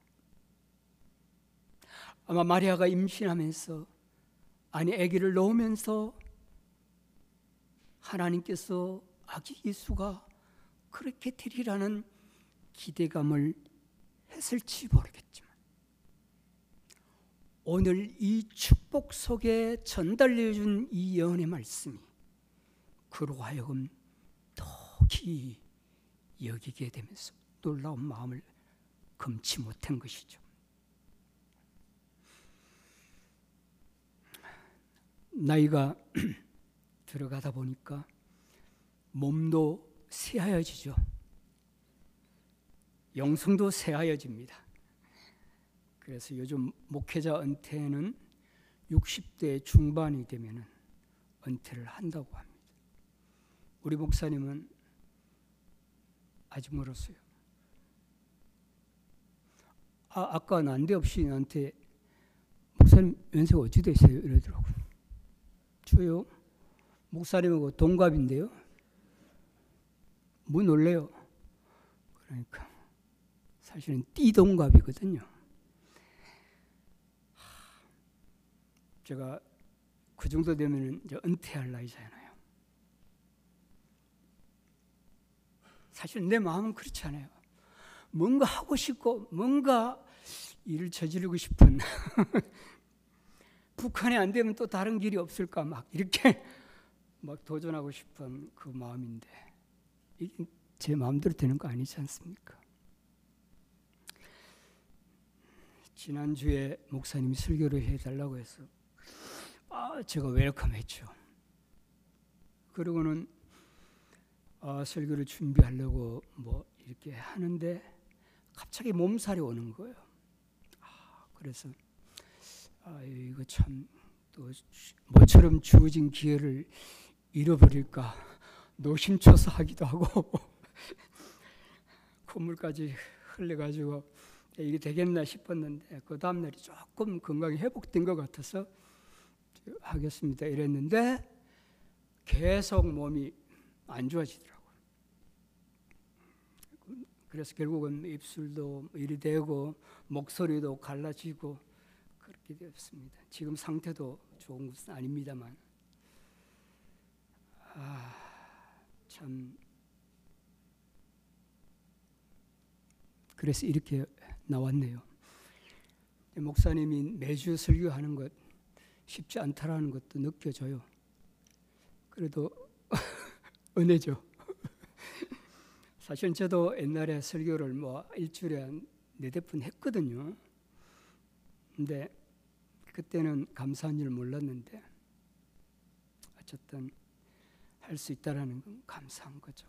아마 마리아가 임신하면서 아니 아기를 놓으면서 하나님께서 아기 예수가 그렇게 되리라는 기대감을 했을지 모르겠지만 오늘 이 축복 속에 전달해 준 이 예언의 말씀이 그로 하여금 더 깊이 여기게 되면서 놀라운 마음을 금치 못한 것이죠. 나이가 들어가다 보니까 몸도 새하여지죠. 영성도 새하여집니다. 그래서 요즘 목회자 은퇴는 60대 중반이 되면 은퇴를 한다고 합니다. 우리 목사님은 아직 멀었어요. 아, 아까 난데없이 나한테 목사님 연세가 어찌 되세요? 이러더라고요. 저요? 목사님하고 동갑인데요. 뭐 놀래요? 그러니까 사실은 띠동갑이거든요. 제가 그 정도 되면 이제 은퇴할 나이잖아요. 사실 내 마음은 그렇지 않아요. 뭔가 하고 싶고 뭔가 일을 저지르고 싶은 북한에 안 되면 또 다른 길이 없을까 막 이렇게 막 도전하고 싶은 그 마음인데 이게 제 마음대로 되는 거 아니지 않습니까? 지난주에 목사님이 설교를 해달라고 해서 아, 제가 웰컴했죠. 그러고는 아, 설교를 준비하려고 뭐 이렇게 하는데 갑자기 몸살이 오는 거예요. 아, 그래서 아, 이거 참 또 모처럼 주어진 기회를 잃어버릴까 노심초사 하기도 하고 콧물까지 흘려가지고 이게 되겠나 싶었는데 그 다음날이 조금 건강이 회복된 것 같아서 하겠습니다 이랬는데 계속 몸이 안 좋아지더라고요. 그래서 결국은 입술도 이리 되고 목소리도 갈라지고 그렇게 되었습니다. 지금 상태도 좋은 것은 아닙니다만 아, 참 그래서 이렇게 나왔네요. 목사님이 매주 설교하는 것 쉽지 않다라는 것도 느껴져요. 그래도 은혜죠. 사실 저도 옛날에 설교를 뭐 일주일에 한 네댓 번 했거든요. 근데 그때는 감사한 줄 몰랐는데 어쨌든 할 수 있다라는 건 감사한 거죠.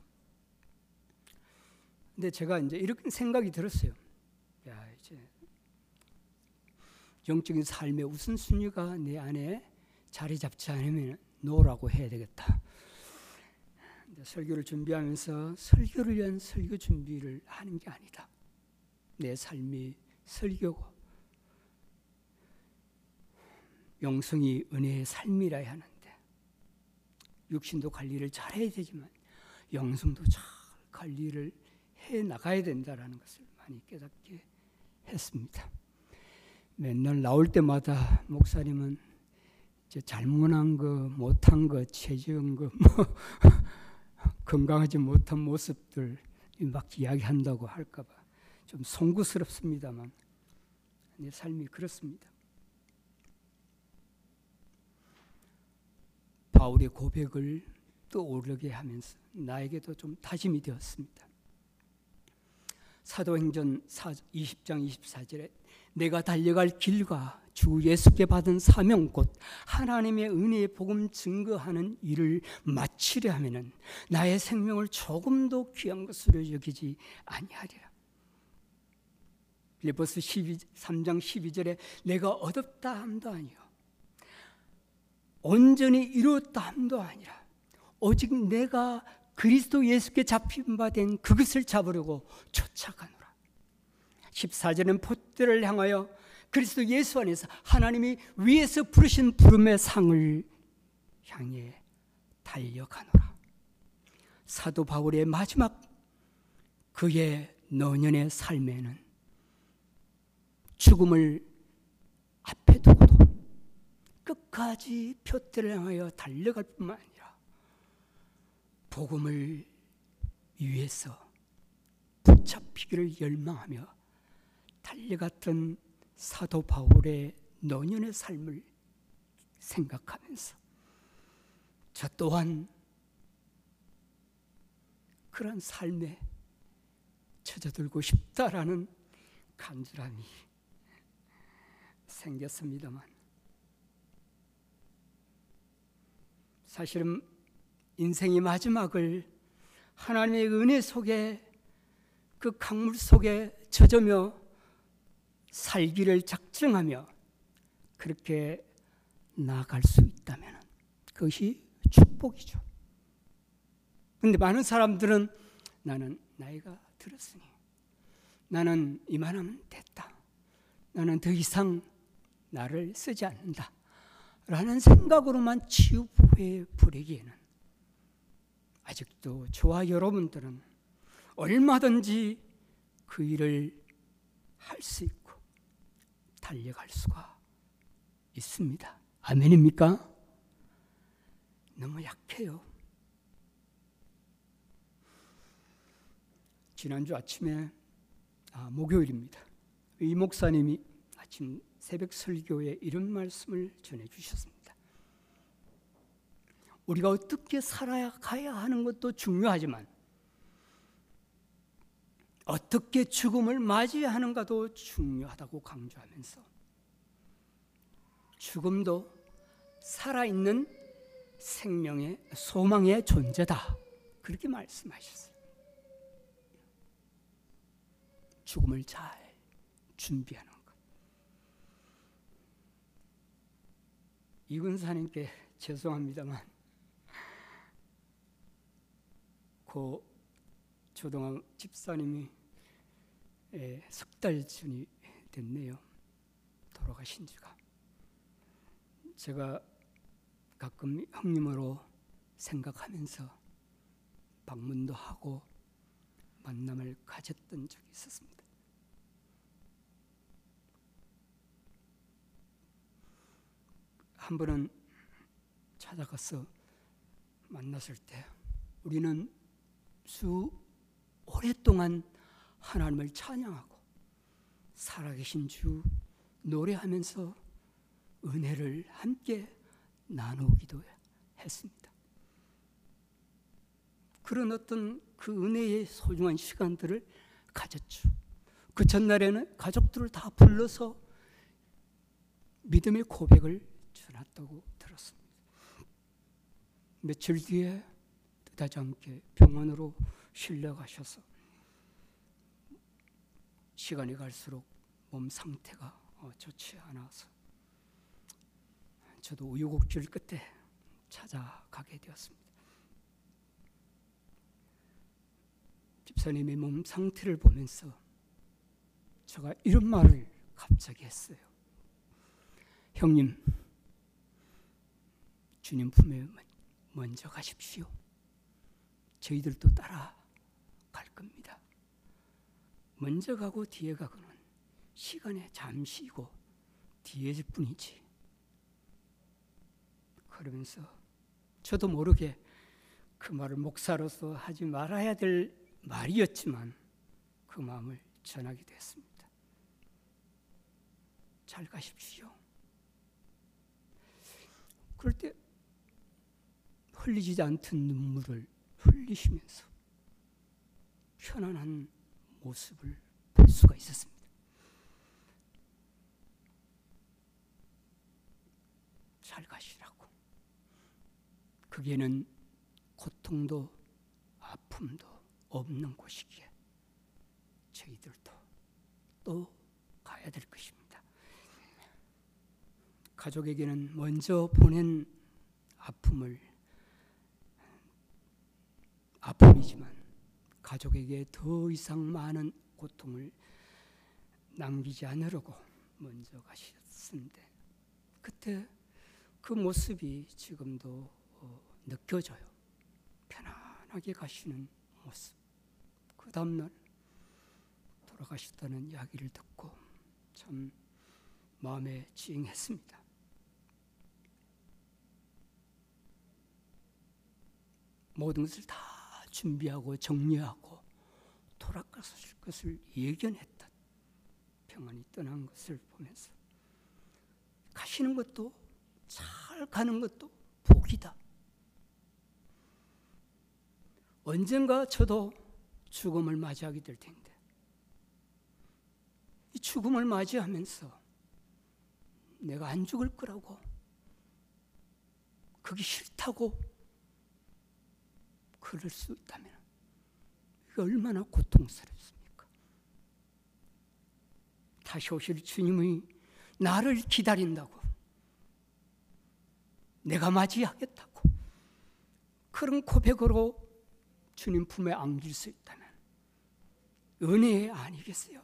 근데 제가 이제 이렇게 생각이 들었어요. 야, 이제 영적인 삶의 우선순위가 내 안에 자리 잡지 않으면 노라고 해야 되겠다. 설교를 준비하면서 설교를 위한 설교 준비를 하는 게 아니다. 내 삶이 설교고 영성이 은혜의 삶이라야 하는데 육신도 관리를 잘해야 되지만 영성도 잘 관리를 해 나가야 된다라는 것을 많이 깨닫게 했습니다. 맨날 나올 때마다 목사님은 잘못한 거, 못한 거, 체지은 거, 뭐 건강하지 못한 모습들 막 이야기한다고 할까봐 좀 송구스럽습니다만 내 삶이 그렇습니다. 바울의 고백을 떠오르게 하면서 나에게도 좀 다짐이 되었습니다. 사도행전 20장 24절에 내가 달려갈 길과 주 예수께 받은 사명 곧 하나님의 은혜의 복음 증거하는 일을 마치려 하면은 나의 생명을 조금도 귀한 것으로 여기지 아니하리라. 빌리포스 3장 12절에 내가 얻었다 함도 아니요 온전히 이루었다 함도 아니라 오직 내가 그리스도 예수께 잡힌 바 된 그것을 잡으려고 쫓아가노라. 14절은 포대를 향하여 그리스도 예수 안에서 하나님이 위에서 부르신 부름의 상을 향해 달려가노라. 사도 바울의 마지막 그의 노년의 삶에는 죽음을 앞에 두고도 끝까지 표대를 향하여 달려갈 뿐만 아니라 복음을 위해서 붙잡히기를 열망하며 달려갔던 사도 바울의 노년의 삶을 생각하면서 저 또한 그런 삶에 젖어들고 싶다라는 간절함이 생겼습니다만 사실은 인생의 마지막을 하나님의 은혜 속에 그 강물 속에 젖으며 살기를 작정하며 그렇게 나아갈 수 있다면 그것이 축복이죠. 근데 많은 사람들은 나는 나이가 들었으니 나는 이만하면 됐다. 나는 더 이상 나를 쓰지 않는다. 라는 생각으로만 치유부에 부리기에는 아직도 저와 여러분들은 얼마든지 그 일을 할 수 있고 달려갈 수가 있습니다. 아멘입니까? 너무 약해요. 지난주 아침에 아, 목요일입니다. 이 목사님이 아침 새벽 설교에 이런 말씀을 전해 주셨습니다. 우리가 어떻게 살아야 가야 하는 것도 중요하지만 어떻게 죽음을 맞이하는가도 중요하다고 강조하면서 죽음도 살아있는 생명의 소망의 존재다. 그렇게 말씀하셨어요. 죽음을 잘 준비하는 것. 이근사님께 죄송합니다만, 고 조동환 집사님이 예, 석달 전이 됐네요. 돌아가신 지가. 제가 가끔 형님으로 생각하면서 방문도 하고 만남을 가졌던 적이 있었습니다. 한 번은 찾아가서 만났을 때 우리는 수 오랫동안 하나님을 찬양하고 살아계신 주 노래하면서 은혜를 함께 나누기도 했습니다. 그런 어떤 그 은혜의 소중한 시간들을 가졌죠. 그 전날에는 가족들을 다 불러서 믿음의 고백을 전했다고 들었습니다. 며칠 뒤에 뜻하지 않게 병원으로 실려가셔서 시간이 갈수록 몸 상태가 어, 좋지 않아서 저도 우유곡절 끝에 찾아가게 되었습니다. 집사님의 몸 상태를 보면서 제가 이런 말을 갑자기 했어요. 형님, 주님 품에 먼저 가십시오. 저희들도 따라 갈 겁니다. 먼저 가고 뒤에 가고는 시간에 잠시고 뒤에일 뿐이지. 그러면서 저도 모르게 그 말을 목사로서 하지 말아야 될 말이었지만 그 마음을 전하게 됐습니다. 잘 가십시오. 그럴 때 흘리지 않던 눈물을 흘리시면서 편안한 모습을 볼 수가 있었습니다. 잘 가시라고. 그게는 고통도 아픔도 없는 곳이기에 저희들도 또 가야 될 것입니다. 가족에게는 먼저 보낸 아픔을 아픔이지만 가족에게 더 이상 많은 고통을 남기지 않으려고 먼저 가셨는데 그때 그 모습이 지금도 어, 느껴져요. 편안하게 가시는 모습. 그 다음날 돌아가셨다는 이야기를 듣고 참 마음에 찡했습니다. 모든 것을 다 준비하고 정리하고 돌아가실 것을 예견했던 평안이 떠난 것을 보면서 가시는 것도 잘 가는 것도 복이다. 언젠가 저도 죽음을 맞이하게 될 텐데 이 죽음을 맞이하면서 내가 안 죽을 거라고 그게 싫다고 그럴 수 있다면 얼마나 고통스럽습니까? 다시 오실 주님의 나를 기다린다고 내가 맞이하겠다고 그런 고백으로 주님 품에 안길 수 있다면 은혜 아니겠어요?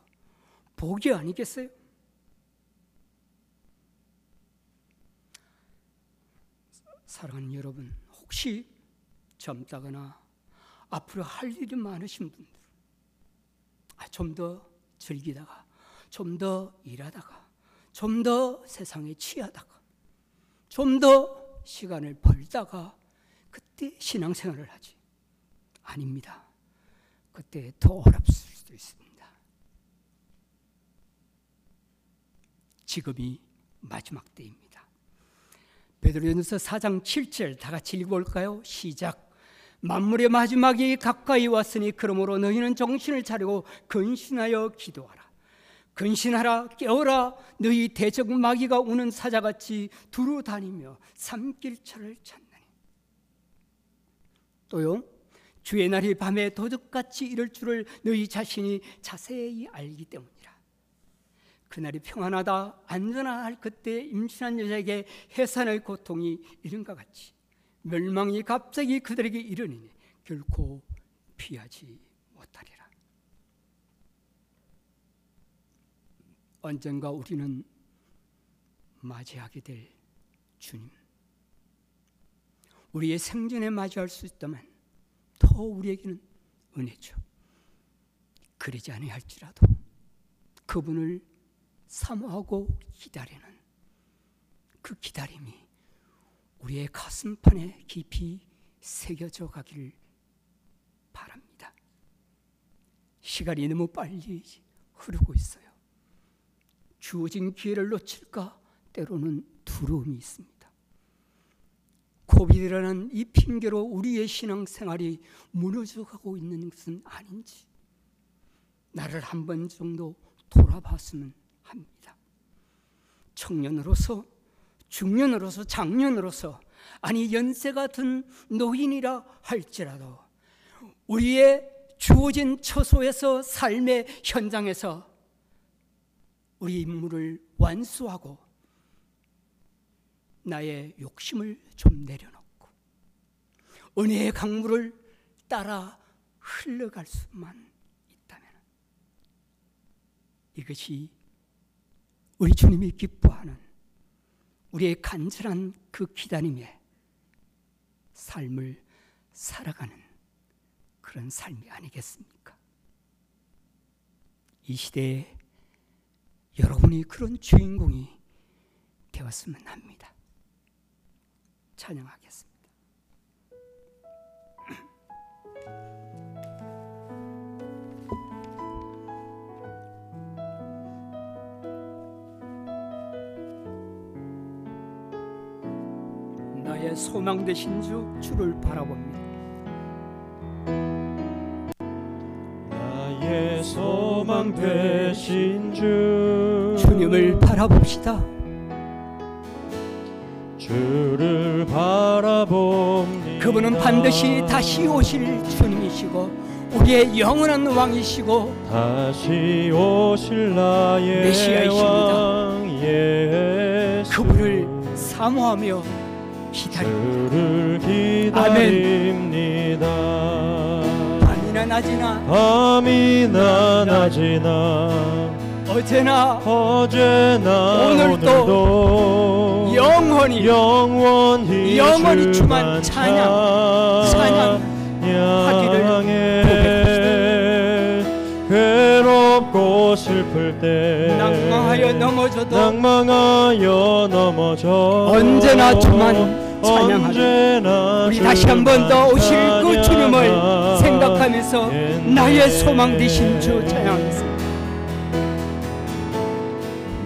복이 아니겠어요? 사랑하는 여러분, 혹시 젊다거나 앞으로 할 일이 많으신 분들, 아, 좀더 즐기다가, 좀 더 일하다가, 좀 더 세상에 취하다가, 좀 더 시간을 벌다가, 그때 신앙생활을 하지. 아닙니다. 그때 더 어렵을 수도 있습니다. 지금이 마지막 때입니다. 베드로전서 4장 7절 다 같이 읽어볼까요? 시작. 만물의 마지막이 가까이 왔으니 그러므로 너희는 정신을 차리고 근신하여 기도하라. 근신하라 깨어라. 너희 대적 마귀가 우는 사자같이 두루 다니며 삼길철을 찾느니. 또요 주의 날이 밤에 도둑같이 이럴 줄을 너희 자신이 자세히 알기 때문이라. 그날이 평안하다 안전할 그때 임신한 여자에게 해산의 고통이 이른과 같이 멸망이 갑자기 그들에게 이르니 결코 피하지 못하리라. 언젠가 우리는 맞이하게 될 주님. 우리의 생전에 맞이할 수 있다면 더 우리에게는 은혜죠. 그러지 아니할지라도 그분을 사모하고 기다리는 그 기다림이 우리의 가슴판에 깊이 새겨져 가길 바랍니다. 시간이 너무 빨리 흐르고 있어요. 주어진 기회를 놓칠까 때로는 두려움이 있습니다. 코비드라는 이 핑계로 우리의 신앙생활이 무너져 가고 있는 것은 아닌지 나를 한 번 정도 돌아봤으면 합니다. 청년으로서 중년으로서 장년으로서 아니 연세가 든 노인이라 할지라도 우리의 주어진 처소에서 삶의 현장에서 우리 임무를 완수하고 나의 욕심을 좀 내려놓고 은혜의 강물을 따라 흘러갈 수만 있다면 이것이 우리 주님이 기뻐하는 우리의 간절한 그 기다림에 삶을 살아가는 그런 삶이 아니겠습니까? 이 시대에 여러분이 그런 주인공이 되었으면 합니다. 찬양하겠습니다. 나의 소망 되신 주 주를 바라봅니다. 나의 소망 되신 주 주님을 바라봅시다. 주를 바라봅니다 그분은 반드시 다시 오실 주님이시고 우리의 영원한 왕이시고 다시 오실 나의 메시아이십니다. 그분을 사모하며 기다립니다. 기다립니다. 밤이나 낮이나. 밤이나 낮이나. 어제나. 어제나 오늘도 오늘도 영원히 영원히 영원히 주만 주만 찬양, 찬양 하기를 찬양해 괴롭고 슬플 때 낭망하여 넘어져도 낭망하여 넘어져 언제나 주만 찬양하리. 우리 다시 한 번 더 오실 그 주님을. 생각하면서 나의 소망 되신 주 찬양하겠습니다.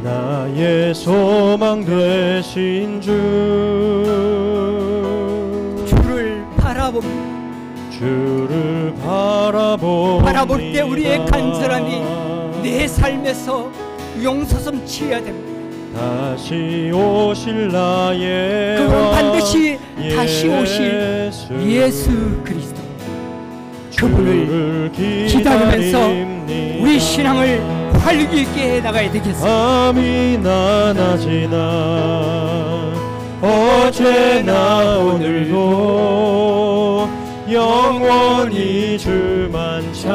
나의 소망 되신 주 주를 바라봅니다. 주를 바라보 바라볼 때 우리의 간절함이 내 삶에서 용서섬 취해야 됩니다. 다시 오실 나의 그분 왕 반드시 다시 오실 예수 그리스도 그분을 기다리면서. 우리 신앙을 활기 있게 해 나가야 되겠습니다. 낮이나 어제나 오늘도 영원히 주만 찬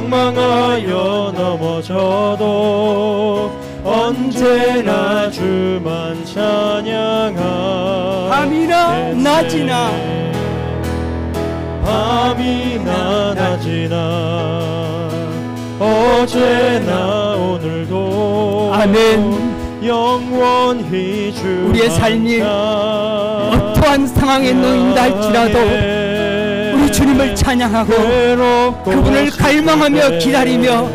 낭망하여 넘어져도 언제나 주만 찬양하. 밤이나 낮이나. 밤이나 낮이나. 어제나 오늘도 아멘. 영원히 주 우리의 삶이 어떠한 상황에 놓인다 할지라도 우리 주님을 찬양하고 그분을 갈망하며 기다리며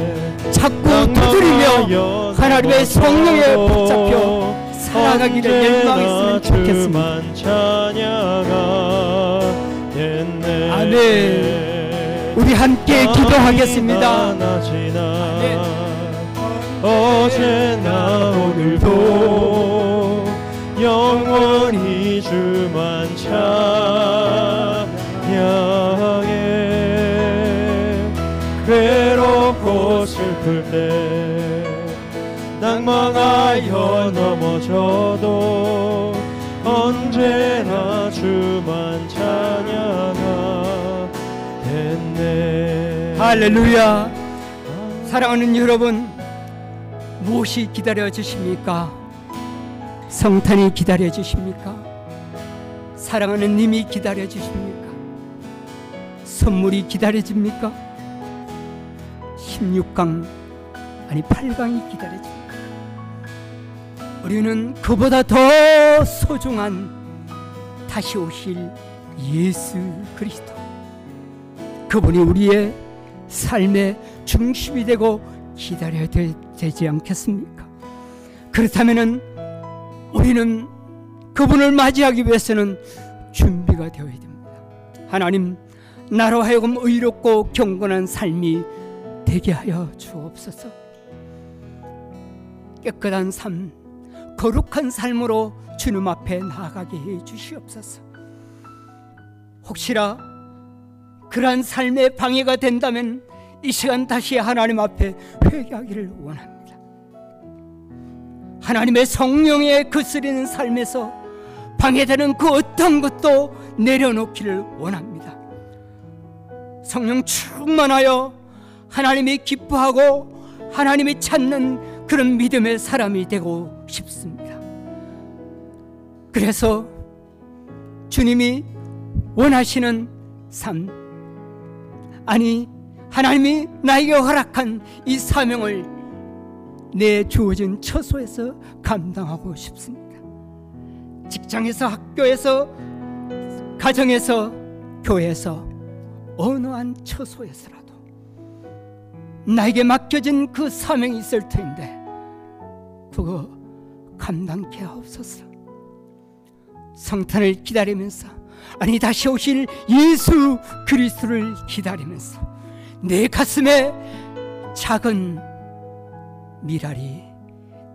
자꾸 두드리며 하나님의 성령에 붙잡혀 살아가기를 열망했으면 좋겠습니다. 아멘. 우리 함께 기도하겠습니다. 아멘. 어제나 오늘도 영원히 주만 찬 괴롭고 슬플 때 낭망하여 넘어져도 언제나 주만 찬양하겠네 할렐루야. 사랑하는 여러분, 무엇이 기다려 주십니까? 성탄이 기다려 주십니까? 사랑하는 님이 기다려 주십니까? 선물이 기다려 줍니까? 16강 아니 8강이 기다려 줍니까? 우리는 그보다 더 소중한 다시 오실 예수 그리스도 그분이 우리의 삶의 중심이 되고 기다려야 되 지 않겠습니까? 그렇다면 우리는 그분을 맞이하기 위해서는 준비가 되어야 됩니다. 하나님, 나로 하여금 의롭고 경건한 삶이 되게 하여 주옵소서. 깨끗한 삶, 거룩한 삶으로 주님 앞에 나아가게 해 주시옵소서. 혹시나 그러한 삶의 방해가 된다면 이 시간 다시 하나님 앞에 회개하기를 원합니다. 하나님의 성령의 그스리는 삶에서 방해되는 그 어떤 것도 내려놓기를 원합니다. 성령 충만하여 하나님이 기뻐하고 하나님이 찾는 그런 믿음의 사람이 되고 싶습니다. 그래서 주님이 원하시는 삶, 아니 하나님이 나에게 허락한 이 사명을 내 주어진 처소에서 감당하고 싶습니다. 직장에서 학교에서 가정에서 교회에서 어느 한 처소에서라도 나에게 맡겨진 그 사명이 있을 텐데 그거 감당케 하옵소서. 성탄을 기다리면서 아니 다시 오실 예수 그리스도를 기다리면서 내 가슴에 작은 미랄이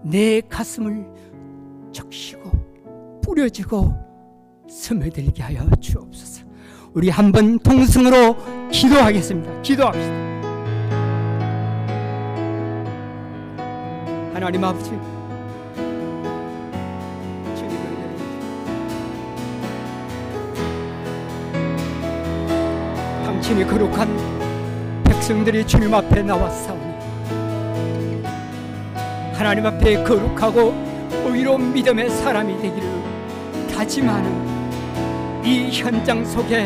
내 가슴을 적시고 뿌려지고 스며들게 하여 주옵소서. 우리 한번 통성으로 기도하겠습니다. 기도합시다. 하나님 아버지, 당신이 거룩한 백성들이 주님 앞에 나왔사오니 하나님 앞에 거룩하고 의로운 믿음의 사람이 되기를 다짐하는 이 현장 속에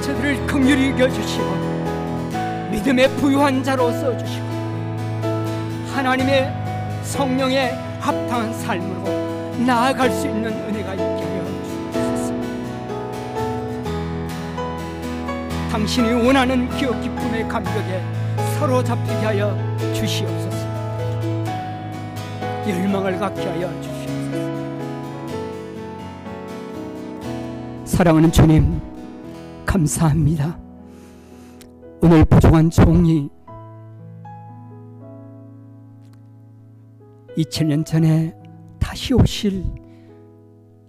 저들을 긍휼히 여겨주시고 믿음의 부유한 자로 써주시고 하나님의 성령의 합당한 삶으로 나아갈 수 있는 은혜가 있게 하여 주옵소서. 당신이 원하는 기억 기쁨의 감격에 사로잡히게 하여 주시옵소서. 열망을 갖게 하여 주시옵소서. 사랑하는 주님 감사합니다. 오늘 부족한 종이 2000년 전에 다시 오실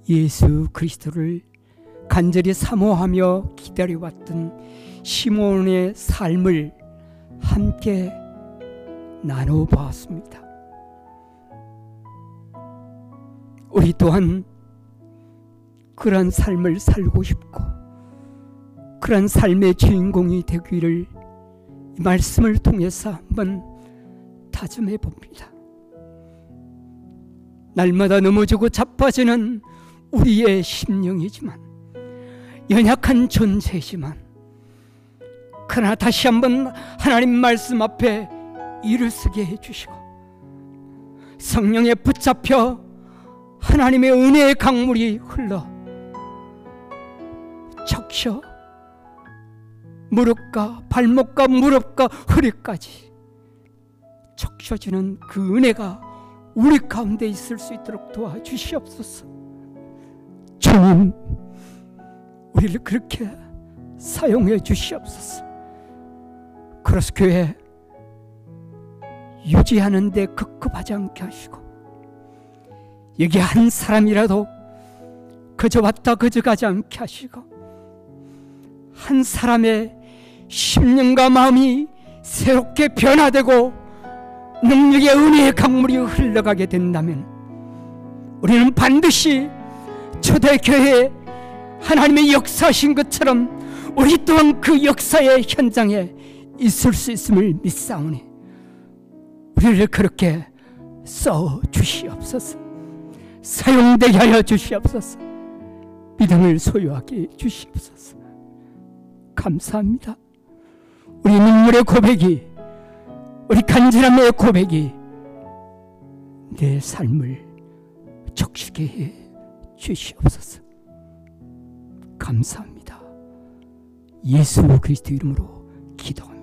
예수 그리스도를 간절히 사모하며 기다려왔던 시몬의 삶을 함께 나눠보았습니다. 우리 또한 그러한 삶을 살고 싶고 그러한 삶의 주인공이 되기를 이 말씀을 통해서 한번 다짐해 봅니다. 날마다 넘어지고 자빠지는 우리의 심령이지만 연약한 존재지만 그러나 다시 한번 하나님 말씀 앞에 일어서게 해주시고 성령에 붙잡혀 하나님의 은혜의 강물이 흘러 적셔 무릎과 발목과 무릎과 허리까지 적셔지는 그 은혜가 우리 가운데 있을 수 있도록 도와주시옵소서. 주님, 우리를 그렇게 사용해 주시옵소서. 크로스 교회 유지하는 데 급급하지 않게 하시고 여기 한 사람이라도 그저 왔다 그저 가지 않게 하시고 한 사람의 심령과 마음이 새롭게 변화되고 능력의 은혜의 강물이 흘러가게 된다면 우리는 반드시 초대교회에 하나님의 역사하신 것처럼 우리 또한 그 역사의 현장에 있을 수 있음을 믿사오니 우리를 그렇게 써 주시옵소서. 사용되게 하여 주시옵소서. 믿음을 소유하게 주시옵소서. 감사합니다. 우리 눈물의 고백이 우리 간절함의 고백이 내 삶을 적시게 해 주시옵소서. 감사합니다. 예수 그리스도 이름으로 기도합니다